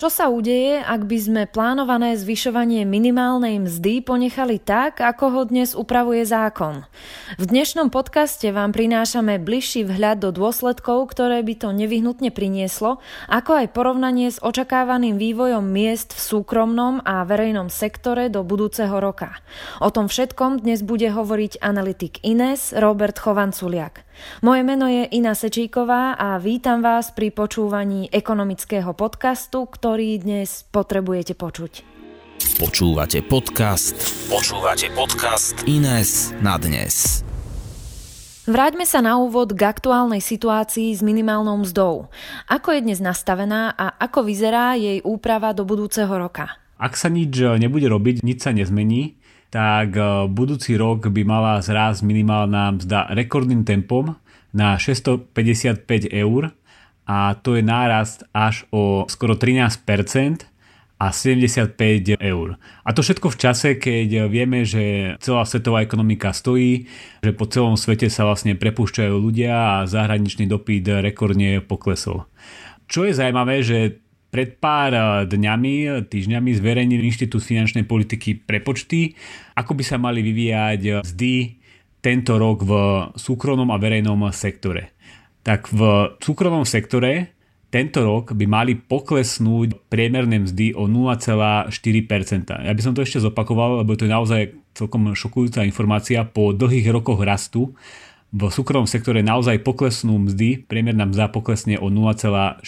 Čo sa udeje, ak by sme plánované zvyšovanie minimálnej mzdy ponechali tak, ako ho dnes upravuje zákon? V dnešnom podcaste vám prinášame bližší vhľad do dôsledkov, ktoré by to nevyhnutne prinieslo, ako aj porovnanie s očakávaným vývojom miest v súkromnom a verejnom sektore do budúceho roka. O tom všetkom dnes bude hovoriť analytik Ines Robert Chovanculiak. Moje meno je Ina Sečíková a vítam vás pri počúvaní ekonomického podcastu, ktorý dnes potrebujete počuť. Počúvate podcast. Počúvate podcast Ines na dnes. Vráťme sa na úvod k aktuálnej situácii s minimálnou mzdou. Ako je dnes nastavená a ako vyzerá jej úprava do budúceho roka? Ak sa nič nebude robiť, nič sa nezmení, tak e, budúci rok by mala zrásť minimálna mzda rekordným tempom na 655 eur a to je nárast až o skoro 13% a 75 eur. A to všetko v čase, keď vieme, že celá svetová ekonomika stojí, že po celom svete sa vlastne prepúšťajú ľudia a zahraničný dopyt rekordne poklesol. Čo je zaujímavé, že pred pár eh, dňami, týždňami zverejnil Inštitút finančnej politiky prepočty, ako by sa mali vyvíjať mzdy tento rok v súkromnom a verejnom sektore. Tak v súkromnom sektore tento rok by mali poklesnúť priemerné mzdy o 0,4%. Ja by som to ešte zopakoval, lebo to je naozaj celkom šokujúca informácia. Po dlhých rokoch rastu v súkromnom sektore naozaj poklesnú mzdy, priemerná mzda poklesne o 0,4%.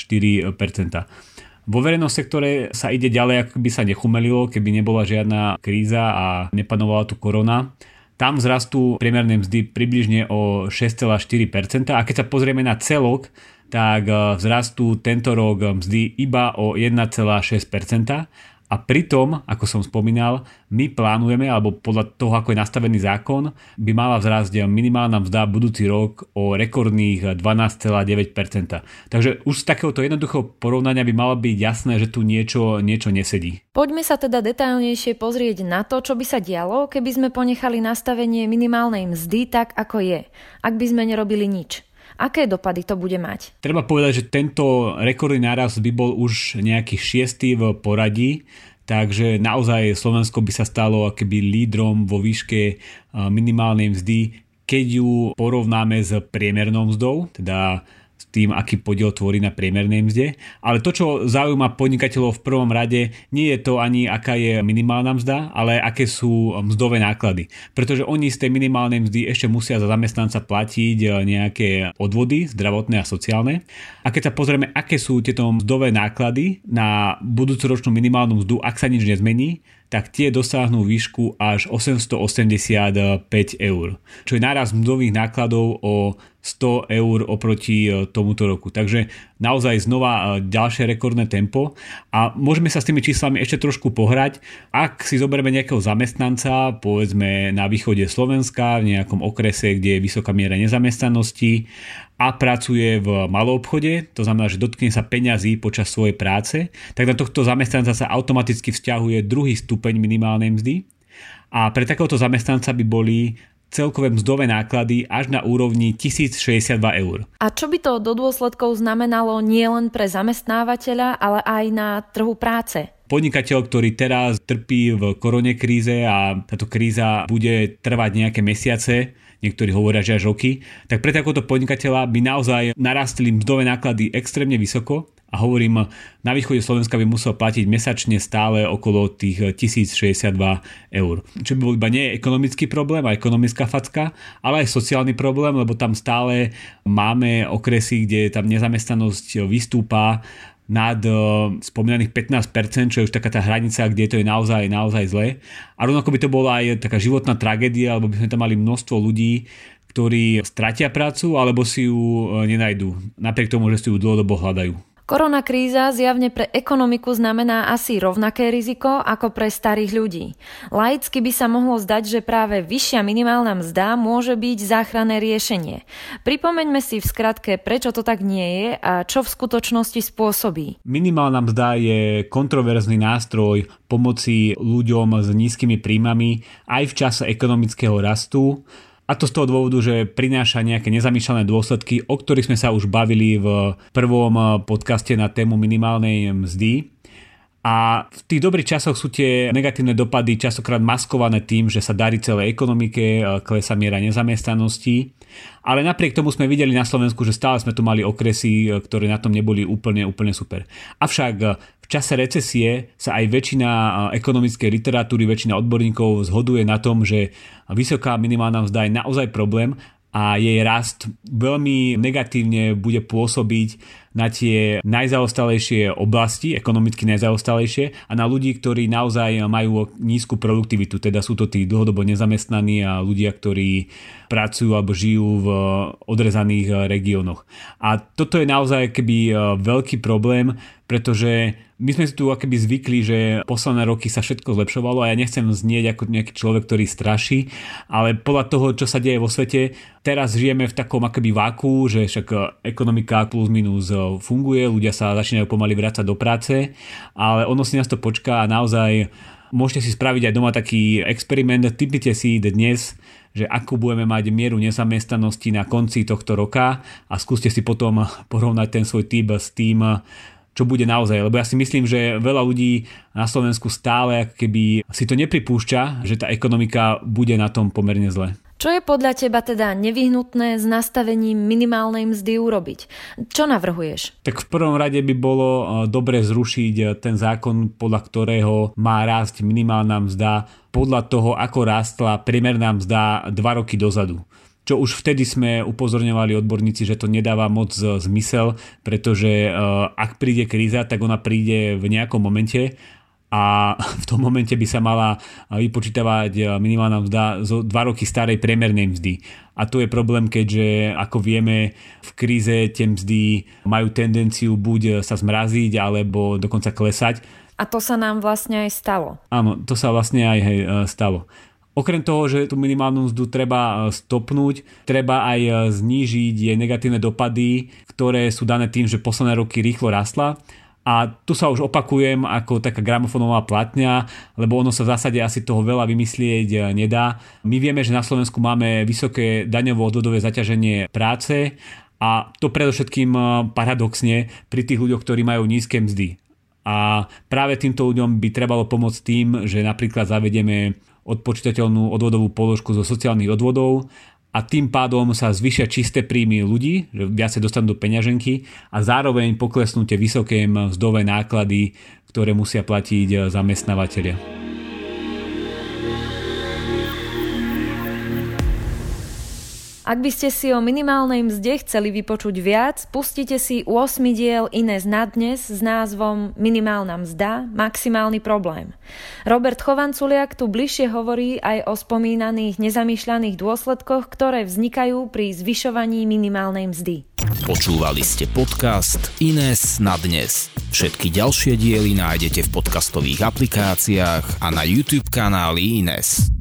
Vo verejnom sektore sa ide ďalej, ako by sa nechumelilo, keby nebola žiadna kríza a nepanovala tu korona. Tam vzrastú priemerné mzdy približne o 6,4% a keď sa pozrieme na celok, tak vzrastú tento rok mzdy iba o 1,6% a pritom, ako som spomínal, my plánujeme, alebo podľa toho, ako je nastavený zákon, by mala vzrásť minimálna mzda budúci rok o rekordných 12,9%. Takže už z takéhoto jednoduchého porovnania by malo byť jasné, že tu niečo, niečo nesedí. Poďme sa teda detailnejšie pozrieť na to, čo by sa dialo, keby sme ponechali nastavenie minimálnej mzdy tak, ako je, ak by sme nerobili nič. Aké dopady to bude mať? Treba povedať, že tento rekordný náraz by bol už nejaký šiestý v poradí, takže naozaj Slovensko by sa stalo akoby lídrom vo výške minimálnej mzdy, keď ju porovnáme s priemernou mzdou, teda tým, aký podiel tvorí na priemernej mzde. Ale to, čo zaujíma podnikateľov v prvom rade, nie je to ani aká je minimálna mzda, ale aké sú mzdové náklady. Pretože oni z tej minimálnej mzdy ešte musia za zamestnanca platiť e, nejaké odvody, zdravotné a sociálne. A keď sa pozrieme, aké sú tieto mzdové náklady na budúcoročnú minimálnu mzdu, ak sa nič nezmení, tak tie dosáhnú výšku až 885 eur, čo je náraz mzdových nákladov o 100 eur oproti e, tomuto roku. Takže naozaj znova e, ďalšie rekordné tempo a môžeme sa s tými číslami ešte trošku pohrať. Ak si zoberieme nejakého zamestnanca, povedzme na východe Slovenska, v nejakom okrese, kde je vysoká miera nezamestnanosti a pracuje v malou obchode, to znamená, že dotkne sa peňazí počas svojej práce, tak na tohto zamestnanca sa automaticky vzťahuje druhý stupeň minimálnej mzdy a pre takéhoto zamestnanca by boli celkové mzdové náklady až na úrovni 1062 eur. A čo by to do dôsledkov znamenalo nielen pre zamestnávateľa, ale aj na trhu práce? Podnikateľ, ktorý teraz trpí v korone kríze a táto kríza bude trvať nejaké mesiace, niektorí hovoria, že až roky, tak pre takéhoto podnikateľa by naozaj narastli mzdové náklady extrémne vysoko a hovorím, na východe Slovenska by musel platiť mesačne stále okolo tých 1062 eur. Čo by bol iba nie ekonomický problém a ekonomická facka, ale aj sociálny problém, lebo tam stále máme okresy, kde tam nezamestnanosť vystúpa nad uh, spomínaných 15%, čo je už taká tá hranica, kde to je naozaj, naozaj zle. A rovnako by to bola aj taká životná tragédia, alebo by sme tam mali množstvo ľudí, ktorí stratia prácu alebo si ju e, nenajdú, napriek tomu, že si ju dlhodobo hľadajú. Korona kríza zjavne pre ekonomiku znamená asi rovnaké riziko ako pre starých ľudí. Laicky by sa mohlo zdať, že práve vyššia minimálna mzda môže byť záchranné riešenie. Pripomeňme si v skratke, prečo to tak nie je a čo v skutočnosti spôsobí. Minimálna mzda je kontroverzný nástroj pomoci ľuďom s nízkymi príjmami aj v čase ekonomického rastu a to z toho dôvodu, že prináša nejaké nezamýšľané dôsledky, o ktorých sme sa už bavili v prvom podcaste na tému minimálnej mzdy. A v tých dobrých časoch sú tie negatívne dopady častokrát maskované tým, že sa darí celej ekonomike, klesa miera nezamestnanosti. Ale napriek tomu sme videli na Slovensku, že stále sme tu mali okresy, ktoré na tom neboli úplne, úplne super. Avšak v čase recesie sa aj väčšina ekonomickej literatúry, väčšina odborníkov zhoduje na tom, že vysoká minimálna mzda je naozaj problém a jej rast veľmi negatívne bude pôsobiť na tie najzaostalejšie oblasti, ekonomicky najzaostalejšie a na ľudí, ktorí naozaj majú nízku produktivitu, teda sú to tí dlhodobo nezamestnaní a ľudia, ktorí pracujú alebo žijú v odrezaných regiónoch. A toto je naozaj keby veľký problém, pretože my sme si tu akoby zvykli, že posledné roky sa všetko zlepšovalo a ja nechcem znieť ako nejaký človek, ktorý straší, ale podľa toho, čo sa deje vo svete, teraz žijeme v takom akoby váku, že však ekonomika plus minus funguje, ľudia sa začínajú pomaly vrácať do práce, ale ono si nás to počká a naozaj môžete si spraviť aj doma taký experiment, typite si dnes, že ako budeme mať mieru nezamestnanosti na konci tohto roka a skúste si potom porovnať ten svoj typ s tým, čo bude naozaj. Lebo ja si myslím, že veľa ľudí na Slovensku stále keby si to nepripúšťa, že tá ekonomika bude na tom pomerne zle. Čo je podľa teba teda nevyhnutné s nastavením minimálnej mzdy urobiť? Čo navrhuješ? Tak v prvom rade by bolo e, dobre zrušiť e, ten zákon, podľa ktorého má rásť minimálna mzda podľa toho, ako rástla priemerná mzda 2 roky dozadu čo už vtedy sme upozorňovali odborníci, že to nedáva moc zmysel, pretože e, ak príde kríza, tak ona príde v nejakom momente a v tom momente by sa mala vypočítavať minimálna mzda zo 2 roky starej priemernej mzdy. A to je problém, keďže ako vieme v kríze tie mzdy majú tendenciu buď sa zmraziť alebo dokonca klesať. A to sa nám vlastne aj stalo. Áno, to sa vlastne aj hej, e, stalo. Okrem toho, že tú minimálnu mzdu treba stopnúť, treba aj znížiť jej negatívne dopady, ktoré sú dané tým, že posledné roky rýchlo rastla. A tu sa už opakujem ako taká gramofónová platňa, lebo ono sa v zásade asi toho veľa vymyslieť e, nedá. My vieme, že na Slovensku máme vysoké daňovo-odvodové zaťaženie práce a to predovšetkým paradoxne pri tých ľuďoch, ktorí majú nízke mzdy. A práve týmto ľuďom by trebalo pomôcť tým, že napríklad zavedieme odpočítateľnú odvodovú položku zo sociálnych odvodov a tým pádom sa zvyšia čisté príjmy ľudí, že viacej dostanú do peňaženky a zároveň poklesnú tie vysoké mzdové náklady, ktoré musia platiť zamestnávateľia. Ak by ste si o minimálnej mzde chceli vypočuť viac, pustite si 8 diel Ines na dnes s názvom Minimálna mzda, maximálny problém. Robert Chovanculiak tu bližšie hovorí aj o spomínaných nezamýšľaných dôsledkoch, ktoré vznikajú pri zvyšovaní minimálnej mzdy. Počúvali ste podcast Ines na dnes. Všetky ďalšie diely nájdete v podcastových aplikáciách a na YouTube kanáli Ines.